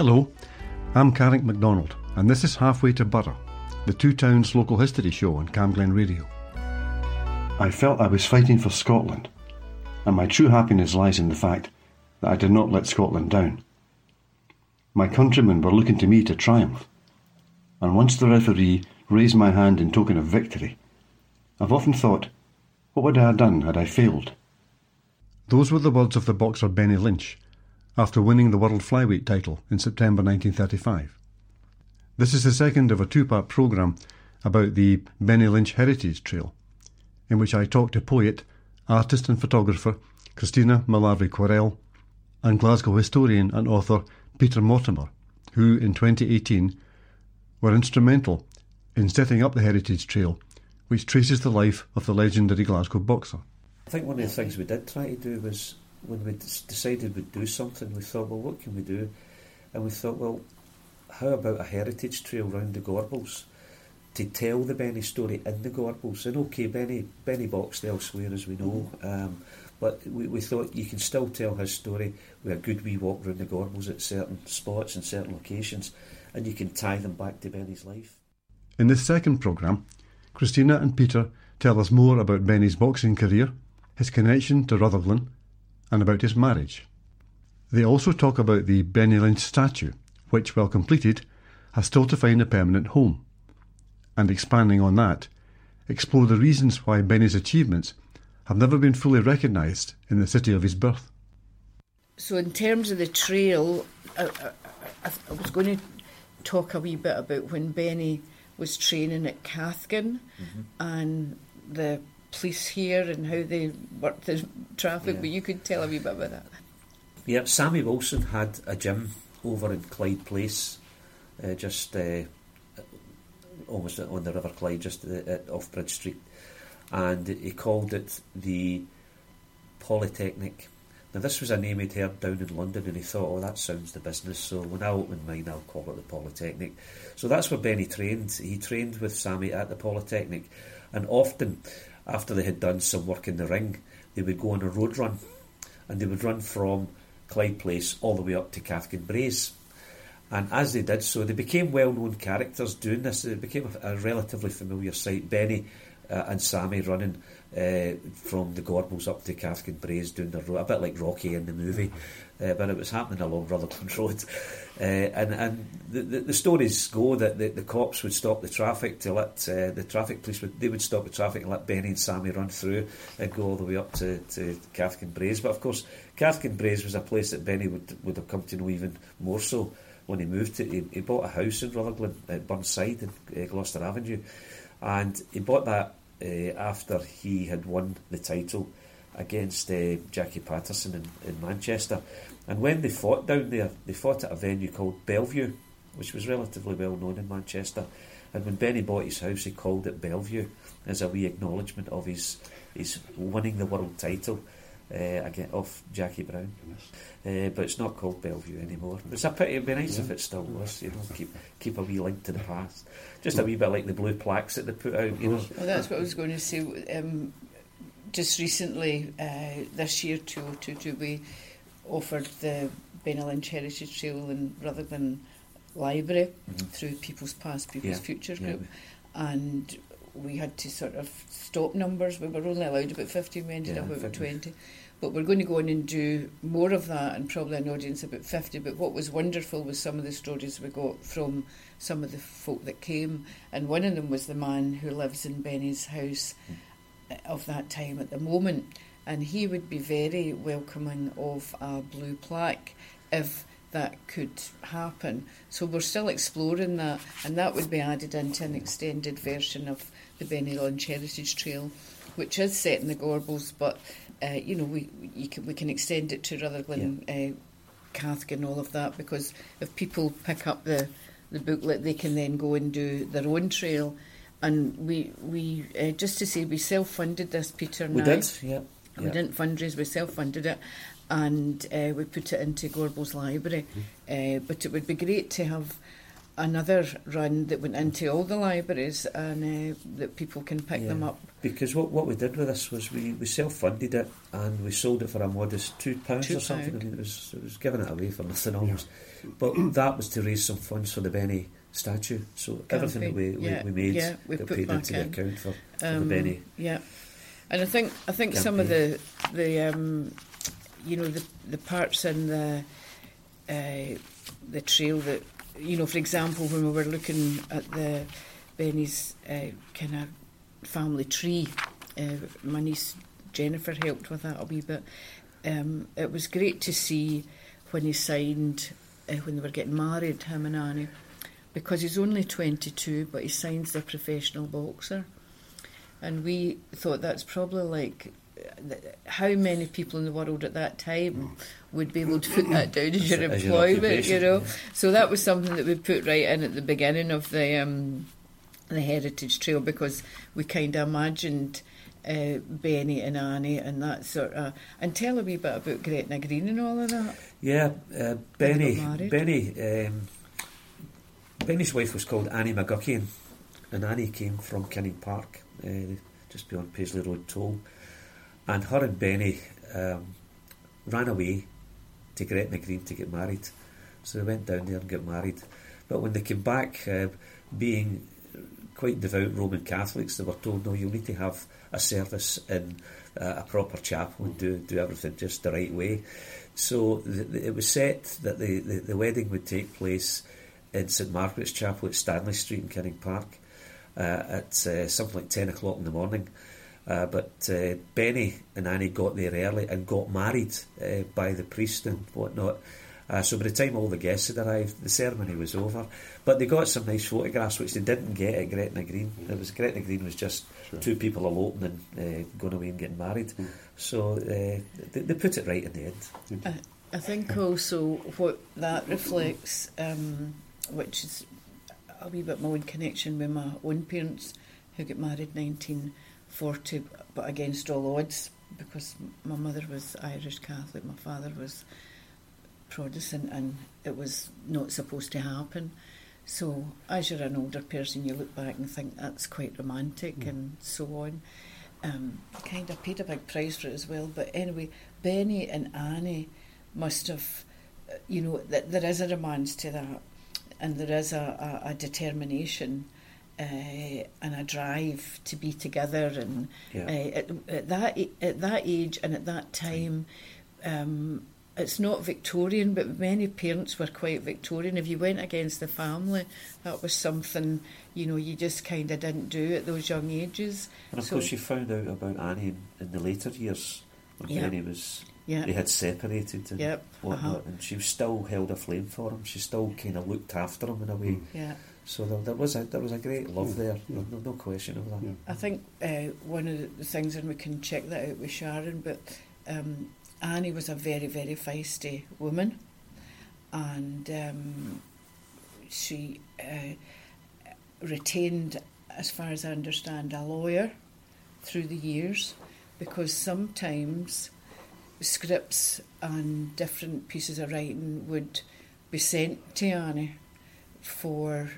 Hello, I'm Carrick MacDonald, and this is Halfway to Burgh, the Two Towns local history show on Camglen Radio. I felt I was fighting for Scotland, and my true happiness lies in the fact that I did not let Scotland down. My countrymen were looking to me to triumph, and once the referee raised my hand in token of victory, I've often thought, what would I have done had I failed? Those were the words of the boxer Benny Lynch after winning the World Flyweight title in September 1935. This is the second of a two part programme about the Benny Lynch Heritage Trail, in which I talk to poet, artist, and photographer Christina Malavi Quarell and Glasgow historian and author Peter Mortimer, who in 2018 were instrumental in setting up the Heritage Trail, which traces the life of the legendary Glasgow boxer. I think one of the things we did try to do was when we decided we'd do something, we thought, well, what can we do? And we thought, well, how about a heritage trail round the Gorbals to tell the Benny story in the Gorbals? And okay, Benny Benny boxed elsewhere, as we know, um, but we, we thought you can still tell his story with a good wee walk round the Gorbals at certain spots and certain locations, and you can tie them back to Benny's life. In this second programme, Christina and Peter tell us more about Benny's boxing career, his connection to Rutherglen, and about his marriage. They also talk about the Benny Lynch statue, which, well completed, has still to find a permanent home. And expanding on that, explore the reasons why Benny's achievements have never been fully recognised in the city of his birth. So, in terms of the trail, I, I, I was going to talk a wee bit about when Benny was training at Cathkin mm-hmm. and the police here and how they work the traffic, yeah. but you could tell a wee bit about that. Yeah, Sammy Wilson had a gym over in Clyde Place, uh, just uh, almost on the River Clyde, just at, off Bridge Street, and he called it the Polytechnic. Now, this was a name he'd heard down in London, and he thought, oh, that sounds the business, so when I open mine, I'll call it the Polytechnic. So that's where Benny trained. He trained with Sammy at the Polytechnic, and often after they had done some work in the ring, they would go on a road run and they would run from Clyde Place all the way up to Cathkin Braes. And as they did so, they became well known characters doing this. It became a, a relatively familiar sight. Benny uh, and Sammy running uh, from the Gorbals up to Cathkin Braes doing the road, a bit like Rocky in the movie, uh, but it was happening along Rutherglen Road. Uh, and and the, the, the, stories go that the, the cops would stop the traffic to let uh, the traffic police would they would stop the traffic and let Benny and Sammy run through and go all the way up to, to Cathkin Braes. But of course, Cathkin Braes was a place that Benny would would have come to know even more so when he moved to. He, he bought a house in Rutherglen at Burnside in uh, Gloucester Avenue, and he bought that uh, after he had won the title against uh, Jackie Patterson in, in Manchester. And when they fought down there, they fought at a venue called Bellevue, which was relatively well known in Manchester. And when Benny bought his house, he called it Bellevue as a wee acknowledgement of his his winning the world title uh, again off Jackie Brown. Uh, but it's not called Bellevue anymore. It's a pity. It'd be nice yeah. if it still was. You know, keep keep a wee link to the past. Just a wee bit like the blue plaques that they put out. You know. Well, that's what I was going to say. Um, just recently, uh, this year, 2022, we offered the Benny Heritage Trail in Rutherglen Library mm-hmm. through People's Past, People's yeah. Future group. Yeah. And we had to sort of stop numbers. We were only allowed about 50, we ended yeah, up about 20. But we're going to go in and do more of that and probably an audience about 50. But what was wonderful was some of the stories we got from some of the folk that came. And one of them was the man who lives in Benny's house mm. of that time at the moment. And he would be very welcoming of a blue plaque if that could happen. So we're still exploring that, and that would be added into an extended version of the Benny Lynch Heritage Trail, which is set in the Gorbals, but uh, you know we can, we can extend it to Rutherglen, yeah. uh, Cathkin, all of that, because if people pick up the the booklet, they can then go and do their own trail. And we we uh, just to say we self funded this, Peter. We did, yeah. We didn't fundraise, we self funded it, and uh, we put it into Gorbals Library. Mm-hmm. Uh, but it would be great to have another run that went into all the libraries and uh, that people can pick Yeah. them up. Because what, what we did with this was we, we self funded it and we sold it for a modest two pounds Two or something. pound. I mean, it was it was giving it away for nothing almost. But that was to raise some funds for the Benny statue. So everything that we, Yeah, we, we made yeah, we got put paid back into the account for, for Um, the Benny. Yeah, and I think I think some of the the um, you know the the parts in the uh, the trail that you know, for example, when we were looking at the Benny's uh, kind of family tree, uh, my niece Jennifer helped with that a wee bit. Um, it was great to see when he signed uh, when they were getting married, him and Annie, because he's only 22, but he signs the professional boxer. And we thought that's probably like how many people in the world at that time would be able to put that down as your employment, you know? yeah. So that was something that we put right in at the beginning of the um, the Heritage Trail because we kind of imagined uh, Benny and Annie and that sort of. And tell a wee bit about Gretna Green and all of that. Yeah, uh, Benny. Benny. Um, Benny's wife was called Annie McGuckian, and Annie came from Kinning Park, uh, just beyond Paisley Road Toll. And her and Benny um, ran away to Gretna Green to get married. So they went down there and got married. But when they came back, uh, being quite devout Roman Catholics, they were told, no, you'll need to have a service in uh, a proper chapel and do, do everything just the right way. So it was set that the, the, the wedding would take place in St Margaret's Chapel at Stanley Street in Kinning Park uh, at uh, something like 10 o'clock in the morning. Uh, but uh, Benny and Annie got there early and got married uh, by the priest and whatnot. Uh, so by the time all the guests had arrived, the ceremony was over. But they got some nice photographs, which they didn't get at Gretna Green. It was Gretna Green was just Sure. two people eloping and uh, going away and getting married. So uh, they, they put it right in the end. I, I think also what that reflects, um, which is a wee bit my own connection with my own parents who got married 1940, but against all odds, because my mother was Irish Catholic, my father was Protestant, and it was not supposed to happen. So, as you're an older person, you look back and think that's quite romantic and so on. Um, kind of paid a big price for it as well. But anyway, Benny and Annie must have, uh, you know, th- there is a romance to that, and there is a, a, a determination uh, and a drive to be together. And Yeah. uh, at, at that at that age and at that time, um, it's not Victorian, but many parents were quite Victorian. If you went against the family, that was something you know you just kind of didn't do at those young ages. And of So- course, you found out about Annie in, the later years when Yeah. Benny was Yeah. they had separated and Yep. whatnot, Uh-huh. and she still held a flame for him. She still kind of looked after him in a way. Yeah. So there, there was a there was a great love there. No, no, no question of that. Yeah. I think uh, one of the things, and we can check that out with Sharon, but um, Annie was a very, very feisty woman, and um, she uh, retained, as far as I understand, a lawyer through the years, because sometimes scripts and different pieces of writing would be sent to Annie for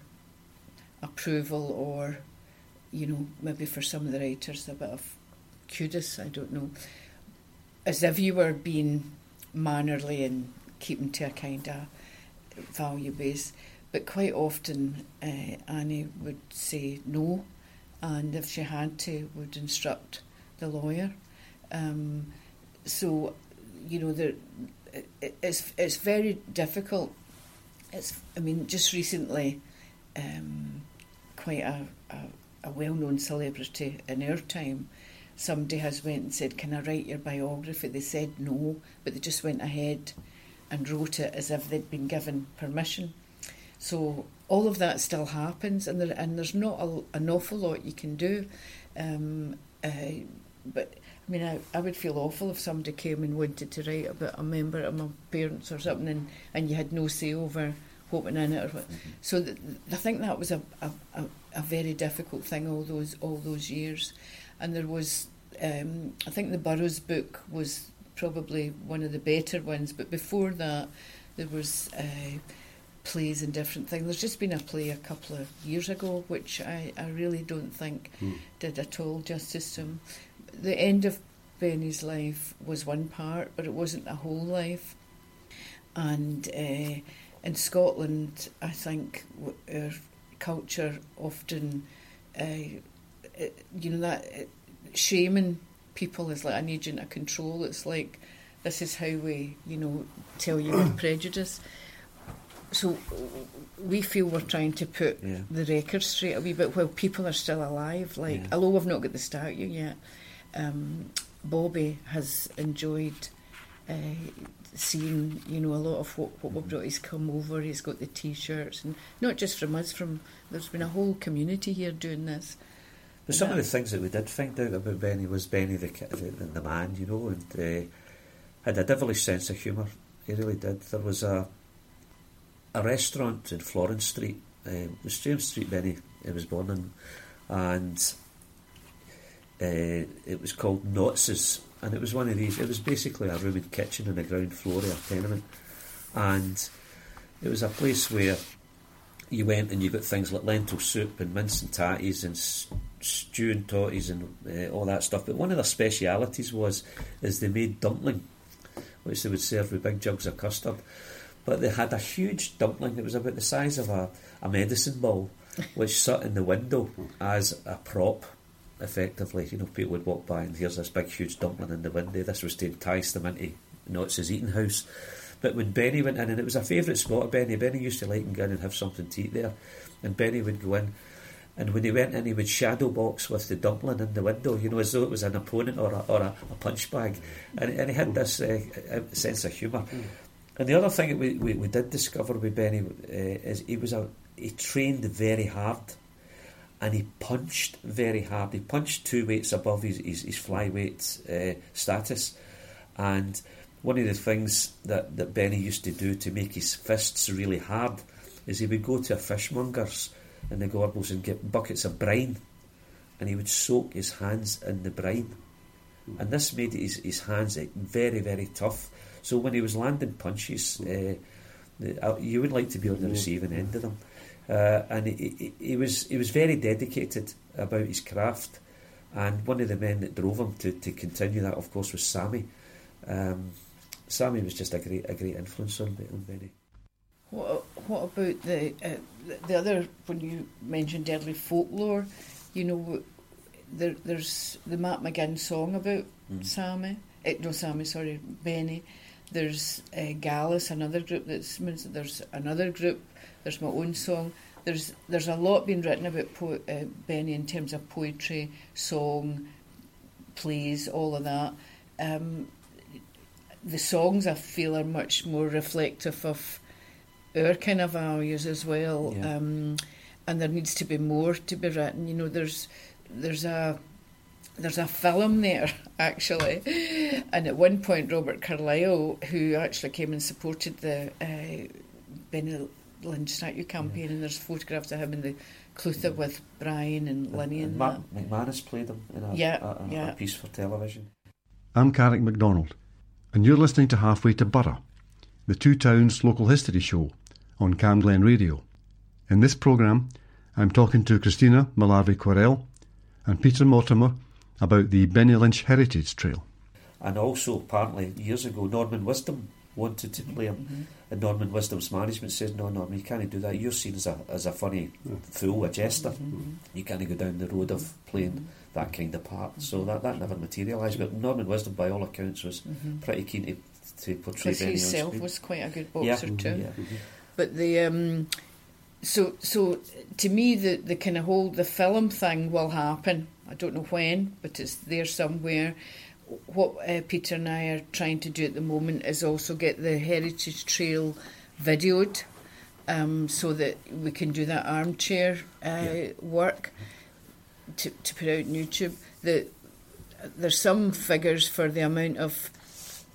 approval or you know, maybe for some of the writers, a bit of kudos, I don't know. As if you were being mannerly and keeping to a kind of value base. But quite often, uh, Annie would say no, and if she had to, would instruct the lawyer. Um, so, you know, there, it, it's, it's very difficult. It's, I mean, just recently, um, quite a, a a well-known celebrity in our time, somebody has went and said, "Can I write your biography?" They said no, but they just went ahead and wrote it as if they'd been given permission. So all of that still happens, and there, and there's not a, an awful lot you can do. Um, uh, but I mean, I, I would feel awful if somebody came and wanted to write about a member of my parents or something, and, and you had no say over went in it. Or what. So th- I think that was a, a, a, very difficult thing all those all those years, and there was um, I think the Burrowes book was probably one of the better ones, but before that there was uh, plays and different things. There's just been a play a couple of years ago which I, I really don't think Hmm. did at all justice to him. The end of Benny's life was one part, but it wasn't a whole life. And uh, in Scotland, I think w- our culture often, uh, you know, that it, shaming people is like an agent of control. It's like this is how we, you know, tell you with prejudice. So we feel we're trying to put Yeah. the record straight a wee bit while people are still alive. Like, Yeah. although we've not got the statue yet, um, Bobby has enjoyed uh, seeing, you know, a lot of what, what we've brought. He's come over, he's got the t-shirts, and not just from us, from there's been a whole community here doing this. But some Yeah. of the things that we did find out about Benny was Benny the the, the man, you know, and uh, had a devilish sense of humour. He really did. There was a a restaurant in Florence Street. Uh, it was James Street Benny he was born in, and uh, it was called Knotz's, and it was one of these. It was basically a room and kitchen on the ground floor of a tenement, and it was a place where you went and you got things like lentil soup and mince and tatties and stew and totties and uh, all that stuff. But one of their specialities was is they made dumpling, which they would serve with big jugs of custard. But they had a huge dumpling that was about the size of a, a medicine ball, which sat in the window as a prop. Effectively, you know, people would walk by and here's this big, huge dumpling in the window. This was to entice them into Knotz's eating house. But when Benny went in, and it was a favourite spot of Benny, Benny used to like and go in and have something to eat there. And Benny would go in, and when he went in, he would shadow box with the dumpling in the window, you know, as though it was an opponent or a, or a, a punch bag. And, and he had this uh, uh, sense of humour. And the other thing that we, we, we did discover with Benny uh, is he was a he trained very hard, and he punched very hard. He punched two weights above his his, his flyweight uh, status, and one of the things that, that Benny used to do to make his fists really hard is he would go to a fishmonger's in the Gorbals and get buckets of brine, and he would soak his hands in the brine, and this made his, his hands very very tough. So when he was landing punches, uh, uh, you would like to be on the receiving end of them. Uh, and he, he, he was he was very dedicated about his craft, and one of the men that drove him to, to continue that, of course, was Sammy. Um, Sammy was just a great a great influence on, on Benny. What what about the uh, the- the other when you mentioned early folklore? You know, there, there's the Matt McGinn song about Mm. Sammy. Eh, no, Sammy, sorry, Benny. There's uh, Gallus, another group that's there's another group. There's my own song. There's there's a lot being written about po- uh, Benny in terms of poetry, song, plays, all of that. Um, the songs I feel are much more reflective of our kind of values as well. Yeah. Um, and there needs to be more to be written. You know, there's there's a there's a film there actually, and at one point Robert Carlyle, who actually came and supported the uh, Benny Lynch statue campaign, and there's photographs of him in the Clutha with Brian and Linny and, and that. McManus played him in a, Yeah, a, a, yeah. a piece for television. I'm Carrick MacDonald, and you're listening to Halfway to Burgh, the Two Towns local history show on Camglen Radio. In this programme, I'm talking to Christina Malavi Quarell and Peter Mortimer about the Benny Lynch Heritage Trail. And also, apparently, years ago, Norman Wisdom wanted to play him, Mm-hmm. and Norman Wisdom's management says, "No, Norman, you can't do that. You're seen as a as a funny fool, a jester. Mm-hmm. You can't go down the road of playing that kind of part." So that that never materialised. But Norman Wisdom, by all accounts, was Mm-hmm. pretty keen to to portray Because Benny he himself was quite a good Yeah, boxer too. yeah. But the um, so so to me the the kind of whole the film thing will happen. I don't know when, but it's there somewhere. What uh, Peter and I are trying to do at the moment is also get the Heritage Trail videoed, um, so that we can do that armchair uh, Yeah. work to to put out on YouTube. The there's some figures for the amount of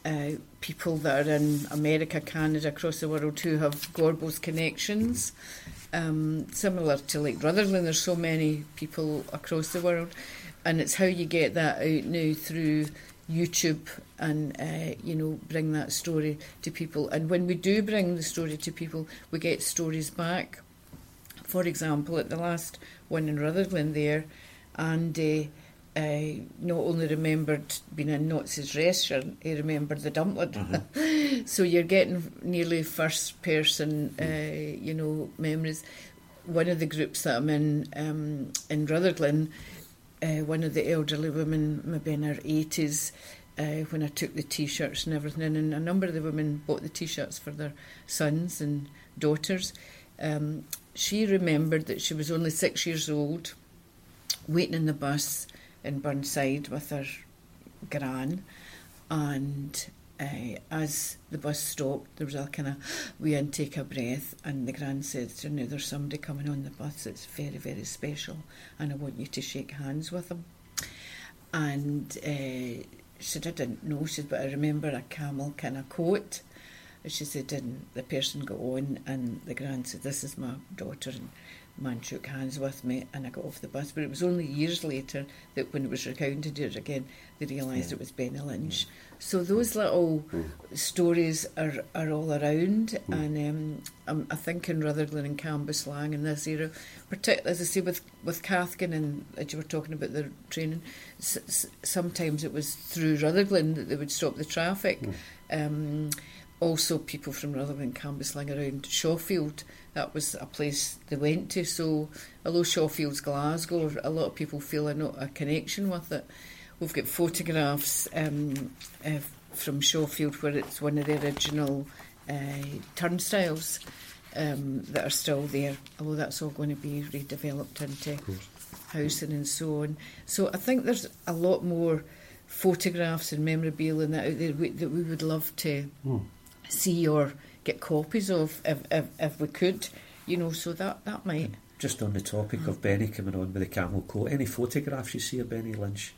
uh, people that are in America, Canada, across the world who have Gorbals connections. Um, similar to like Rutherglen, there's so many people across the world, and it's how you get that out now through YouTube and uh, you know bring that story to people. And when we do bring the story to people, we get stories back. For example, at the last one in Rutherglen there, Andy uh, not only remembered being in Knott's restaurant, he remembered the dumpling. Uh-huh. so you're getting nearly first person, uh, you know, memories. One of the groups that I'm in um, in Rutherglen, uh, one of the elderly women, maybe in her 80s, uh, when I took the t-shirts and everything in, and a number of the women bought the t-shirts for their sons and daughters. Um, she remembered that she was only six years old, waiting in the bus in Burnside with her gran, and uh, as the bus stopped, there was a kind of wee intake a breath, and the grand said "You know, "There's somebody coming on the bus that's very, very special, and I want you to shake hands with them." And uh, she said, "I didn't know." She said, "But I remember a camel kind of coat." She said, "Didn't the person got on?" And the grand said, "This is my daughter." And man shook hands with me and I got off the bus. But it was only years later that when it was recounted it again, they realised Yeah. it was Benny Lynch. Mm. So those mm. little mm. stories are, are all around, and um, I'm, I think in Rutherglen and Cambuslang in this era, particularly as I say with with Cathkin and as you were talking about the training, s- s- sometimes it was through Rutherglen that they would stop the traffic. Um, also, people from Rutherglen, Cambuslang around Shawfield, that was a place they went to. So, although Shawfield's Glasgow, a lot of people feel a, a connection with it. We've got photographs um, uh, from Shawfield where it's one of the original uh, turnstiles um, that are still there, although that's all going to be redeveloped into housing and so on. So I think there's a lot more photographs and memorabilia and that out there we, that we would love to Hmm. see or get copies of if, if, if we could, you know, so that, that might. Just on the topic of Benny coming on with the camel coat, any photographs you see of Benny Lynch,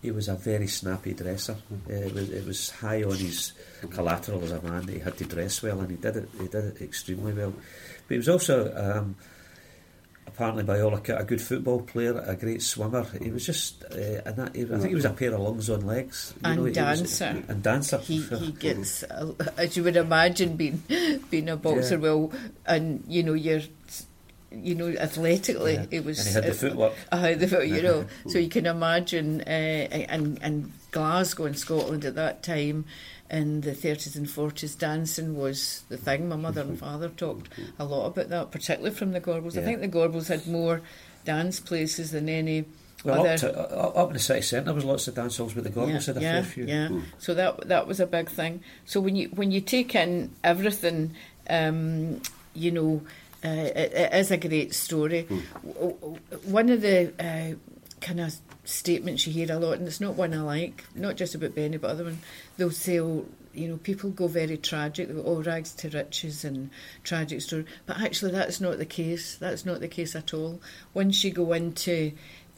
he was a very snappy dresser. Uh, it, was, it was high on his collateral as a man that he had to dress well, and he did it. He did it extremely well. But he was also um, apparently by all account a good football player, a great swimmer. He was just, uh, and that, he, I think he was a pair of lungs on legs. You And know, he was- dancer. and dancer. He, he gets, uh, as you would imagine, being being a boxer. Yeah. Well, and you know you're, you know, athletically, Yeah. it was. and he had the footwork. Uh, the, foot, you know, so you can imagine, uh, and and Glasgow in Scotland at that time, in the thirties and forties, dancing was the thing. My mother and father talked a lot about that, particularly from the Gorbals. I think the Gorbals had more dance places than any Well, other. up, to, uh, up in the city centre, there was lots of dance halls, but the Gorbals had a yeah, fair few. Yeah, so that that was a big thing. So when you when you take in everything, um, you know, uh, it, it is a great story. W- One of the uh, kind of statements you hear a lot, and it's not one I like, not just about Benny, but other one, they'll say, oh, you know, people go very tragic, oh, rags to riches and tragic story. But actually, that's not the case. That's not the case at all. Once you go into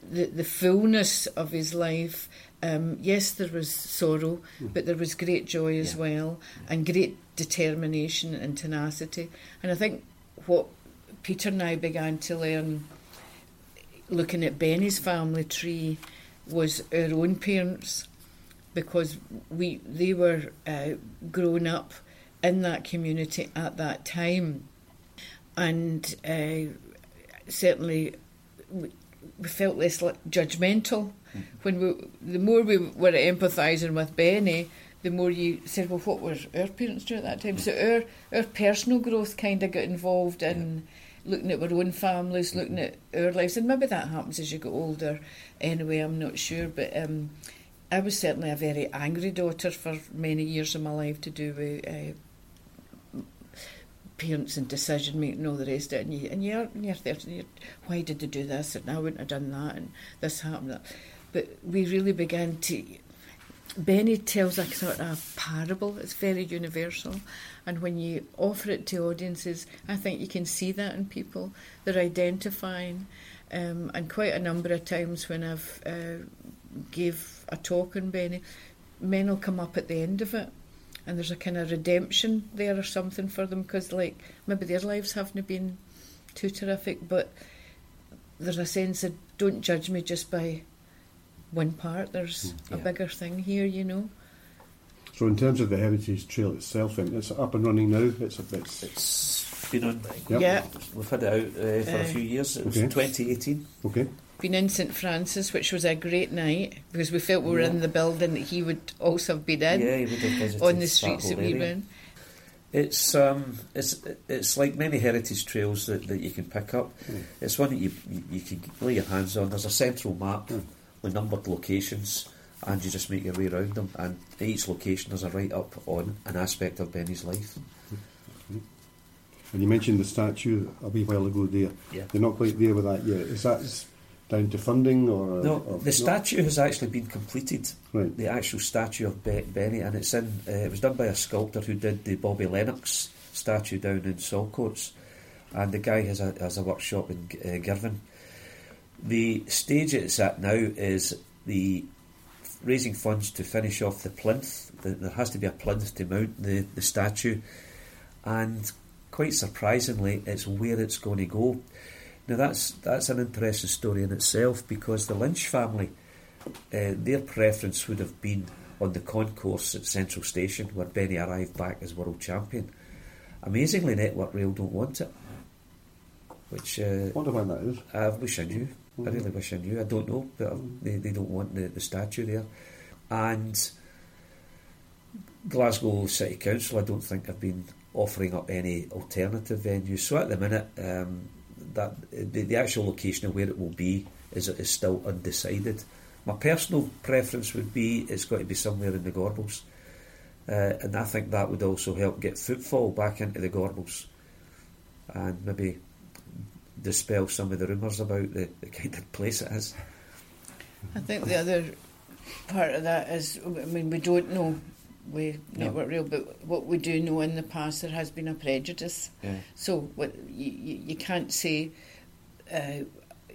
the, the fullness of his life, um, yes, there was sorrow, but there was great joy as Yeah. well, and great determination and tenacity. And I think what Peter and I began to learn looking at Benny's family tree was our own parents because we they were uh, grown up in that community at that time. And uh, certainly we, we felt less like judgmental. When we the more we were empathising with Benny the more you said well what were our parents doing at that time? So our our personal growth kind of got involved in looking at our own families looking at our lives and maybe that happens as you get older anyway I'm not sure but um, I was certainly a very angry daughter for many years of my life to do with uh, parents and decision making and all the rest of it. And, you, and you're, and you're 30, and you're, why did they do this? And I wouldn't have done that, and this happened. But we really began to. Benny tells a sort of parable, it's very universal. And when you offer it to audiences, I think you can see that in people. They're identifying. Um, and quite a number of times when I've uh, gave a talk on Benny, men will come up at the end of it and there's a kind of redemption there or something for them because like maybe their lives haven't been too terrific but there's a sense of don't judge me just by one part. There's Hmm. a bigger thing here, you know. So in terms of the Heritage Trail itself, then it's up and running now. It's a bit. It's been on. Yep. Yeah, We've had it out uh, for a Uh, few years. It was Okay. 2018. Okay. been in St Francis, which was a great night because we felt we were Yeah. in the building that he would also have been in Yeah, you would have visited on the streets that whole we area. were in. It's um, it's it's like many heritage trails that, that you can pick up. Mm. It's one that you, you you can lay your hands on. There's a central map Mm. With numbered locations, and you just make your way around them. And each location there's a write up on an aspect of Benny's life. And you mentioned the statue a wee while ago there. Yeah. You're not quite there with that yet. Is that down to funding or? No, or the statue has actually been completed. Right. The actual statue of Be- Benny, and it's in. Uh, it was done by a sculptor who did the Bobby Lennox statue down in Saltcoats, and the guy has a has a workshop in uh, Girvan. The stage it's at now is the raising funds to finish off the plinth. The, there has to be a plinth to mount the, the statue, and quite surprisingly, it's where it's going to go. Now that's that's an interesting story in itself because the Lynch family, uh, their preference would have been on the concourse at Central Station where Benny arrived back as world champion. Amazingly, Network Rail don't want it, which uh, Wonder why that is. I wish I knew. I really wish I knew. I don't know, but they, they don't want the, the statue there. And Glasgow City Council, I don't think have been offering up any alternative venues. So at the minute, um, that the, the actual location of where it will be is is still undecided. My personal preference would be it's got to be somewhere in the Gorbals, uh, and I think that would also help get footfall back into the Gorbals, and maybe dispel some of the rumours about the, the kind of place it is. I think the other part of that is, I mean, we don't know with No. Network Rail, but what we do know in the past, there has been a prejudice. Yeah. So what you, you, you can't say, uh,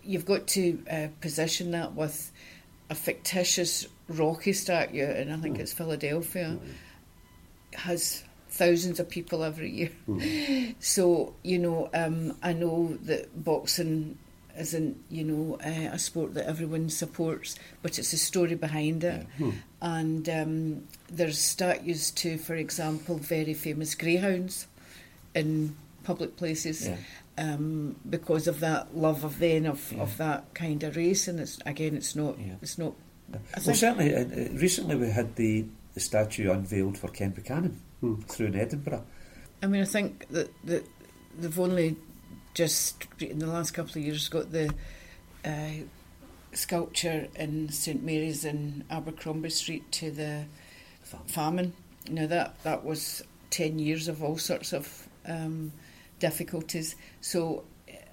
you've got to uh, position that with a fictitious Rocky statue, and I think Mm. it's Philadelphia, has thousands of people every year. Mm. So, you know, um, I know that boxing isn't, you know, uh, a sport that everyone supports, but it's a story behind it. Hmm. And um, there's statues to, for example, very famous greyhounds in public places Yeah. um, because of that love of then of, Yeah. of that kind of race. And it's again, it's not, Yeah. it's not. I Well, certainly, uh, uh, recently we had the, the statue unveiled for Ken Buchanan Hmm. through in Edinburgh. I mean, I think that, that they've only just in the last couple of years got the uh, sculpture in St Mary's in Abercrombie Street to the famine. Now that that was ten years of all sorts of um, difficulties. So,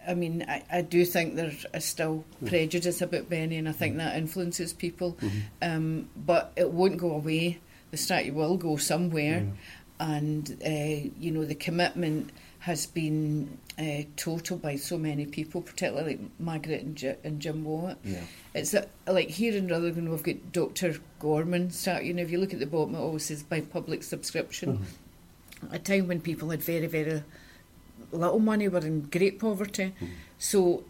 I mean, I, I do think there is still prejudice about Benny, and I think that influences people. Um, but it won't go away. The statue will go somewhere, and uh, you know the commitment has been uh, total by so many people, particularly Margaret and, J- and Jim Watt. Yeah. It's a, like here in Rutherglen, we've got Dr. Gorman statue. know, if you look at the bottom, it always says by public subscription. A time when people had very, very little money, were in great poverty. So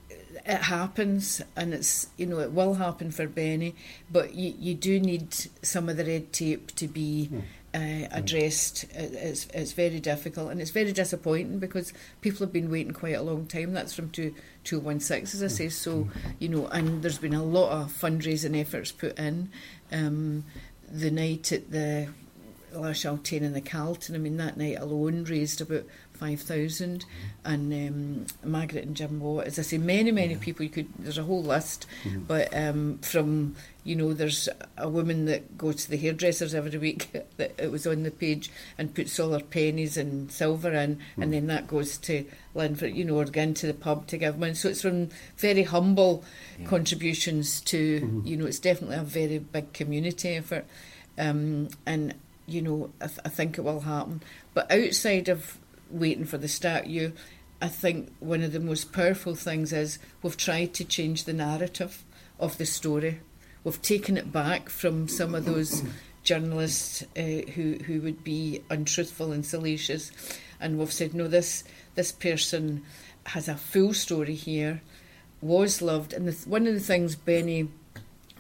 it happens, and it's you know it will happen for Benny, but you, you do need some of the red tape to be uh, addressed. It- It's it's very difficult, and it's very disappointing because people have been waiting quite a long time. That's from two two one six, as I say. So you know, and there's been a lot of fundraising efforts put in. Um, the night at the Lash Altain and the Carlton, I mean, that night alone raised about 5,000. And um, Margaret and Jim Watt, as I say, many, many people, you could, there's a whole list. But um, from, you know, there's a woman that goes to the hairdressers every week, that it was on the page, and puts all her pennies and silver in, and then that goes to Linford, you know, or again to the pub to give money. So it's from very humble Yeah. contributions to, you know, it's definitely a very big community effort. Um, and, you know, I, th- I think it will happen. But outside of waiting for the statue, I think one of the most powerful things is we've tried to change the narrative of the story. We've taken it back from some of those journalists uh, who who would be untruthful and salacious, and we've said no. This this person has a full story here, was loved, and the, one of the things Benny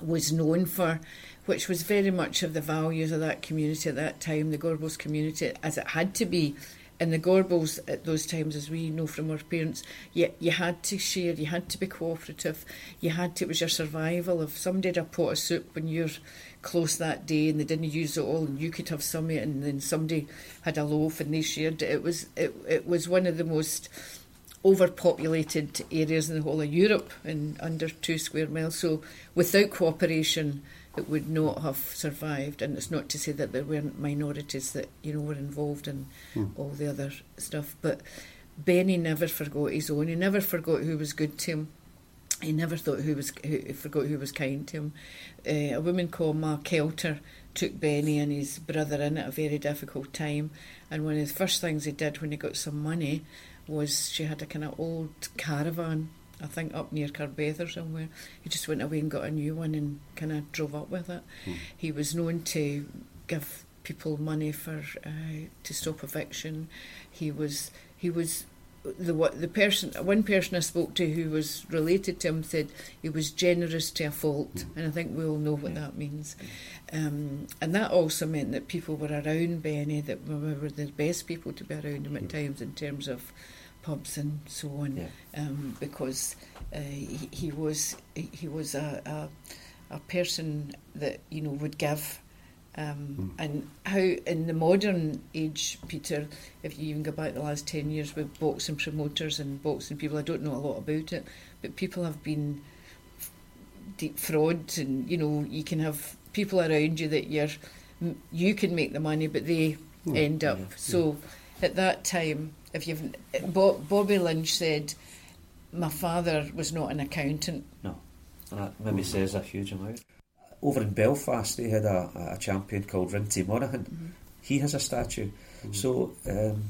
was known for, which was very much of the values of that community at that time, the Gorbals community, as it had to be. In the Gorbals at those times, as we know from our parents, you, you had to share, you had to be cooperative, you had to, it was your survival. If somebody had a pot of soup when you're close that day and they didn't use it all and you could have some of it and then somebody had a loaf and they shared it, it was, it, it was one of the most overpopulated areas in the whole of Europe in under two square miles. So without cooperation, it would not have survived. And it's not to say that there weren't minorities that you know were involved in mm. all the other stuff. But Benny never forgot his own. He never forgot who was good to him. He never thought who was who forgot who was kind to him. Uh, a woman called Ma Kelter took Benny and his brother in at a very difficult time. And one of the first things he did when he got some money was she had a kind of old caravan, I think up near Carbeth or somewhere. He just went away and got a new one and kind of drove up with it. Mm. He was known to give people money for uh, to stop eviction. He was he was the the person one person I spoke to who was related to him said he was generous to a fault, mm. and I think we all know what that means. Um, and that also meant that people were around Benny that we were the best people to be around him at times in terms of pubs and so on, yeah. um, because uh, he, he, was he was a, a, a person that you know would give. Um, mm. And how in the modern age, Peter, if you even go back the last 10 years with boxing promoters and boxing people, I don't know a lot about it, but people have been deep fraud and you know you can have people around you that you're you can make the money but they mm. end up yeah, so yeah. at that time if you've Bobby Lynch said, my father was not an accountant. No, and that maybe mm-hmm. says a huge amount. Over in Belfast, they had a, a champion called Rinty Monaghan. Mm-hmm. He has a statue. Mm-hmm. So um,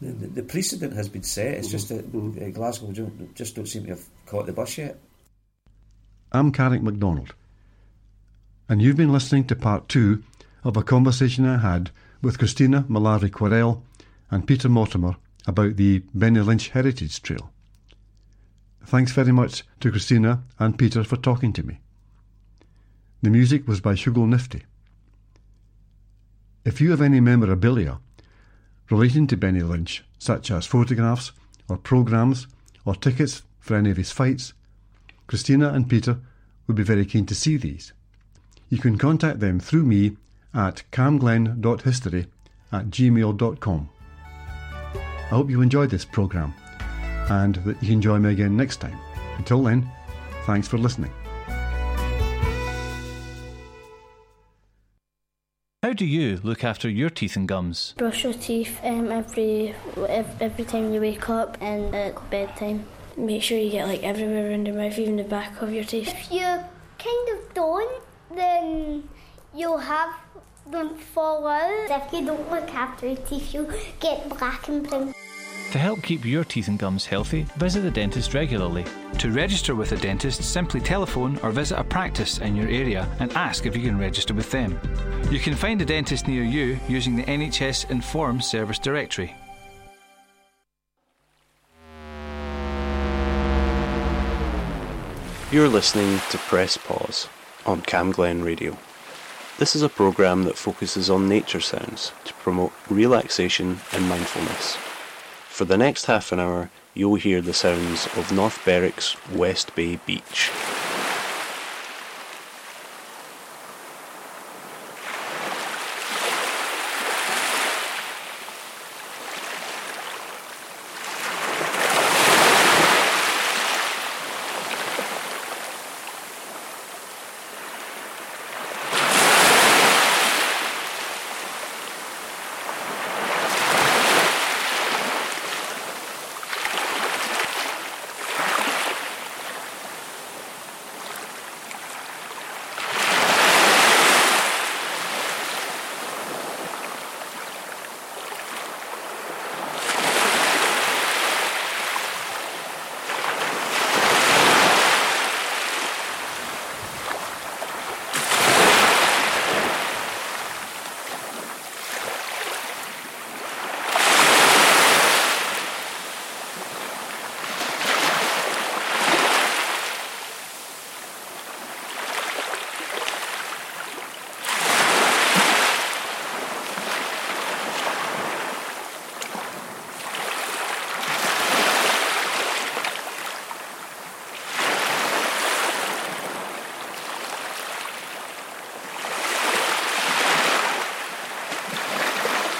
the, the, precedent has been set. It's just that uh, Glasgow don't, just don't seem to have caught the bus yet. I'm Carrick MacDonald, and you've been listening to part two of a conversation I had with Christina Malavi Quarell and Peter Mortimer about the Benny Lynch Heritage Trail. Thanks very much to Christina and Peter for talking to me. The music was by Shooglenifty. If you have any memorabilia relating to Benny Lynch, such as photographs or programs or tickets for any of his fights, Christina and Peter would be very keen to see these. You can contact them through me at camglen.history at gmail.com. I hope you enjoyed this programme and that you can join me again next time. Until then, thanks for listening. How do you look after your teeth and gums? Brush your teeth um, every every time you wake up and at bedtime. Make sure you get like everywhere around your mouth, even the back of your teeth. If you kind of don't, then you'll have don't fall out. If you don't look after your teeth, you get black and brown. To help keep your teeth and gums healthy, visit the dentist regularly. To register with a dentist, simply telephone or visit a practice in your area and ask if you can register with them. You can find a dentist near you using the NHS Inform service directory. You're listening to Press Pause on Camglen Radio. This is a program that focuses on nature sounds to promote relaxation and mindfulness. For the next half an hour, you'll hear the sounds of North Berwick's West Bay Beach.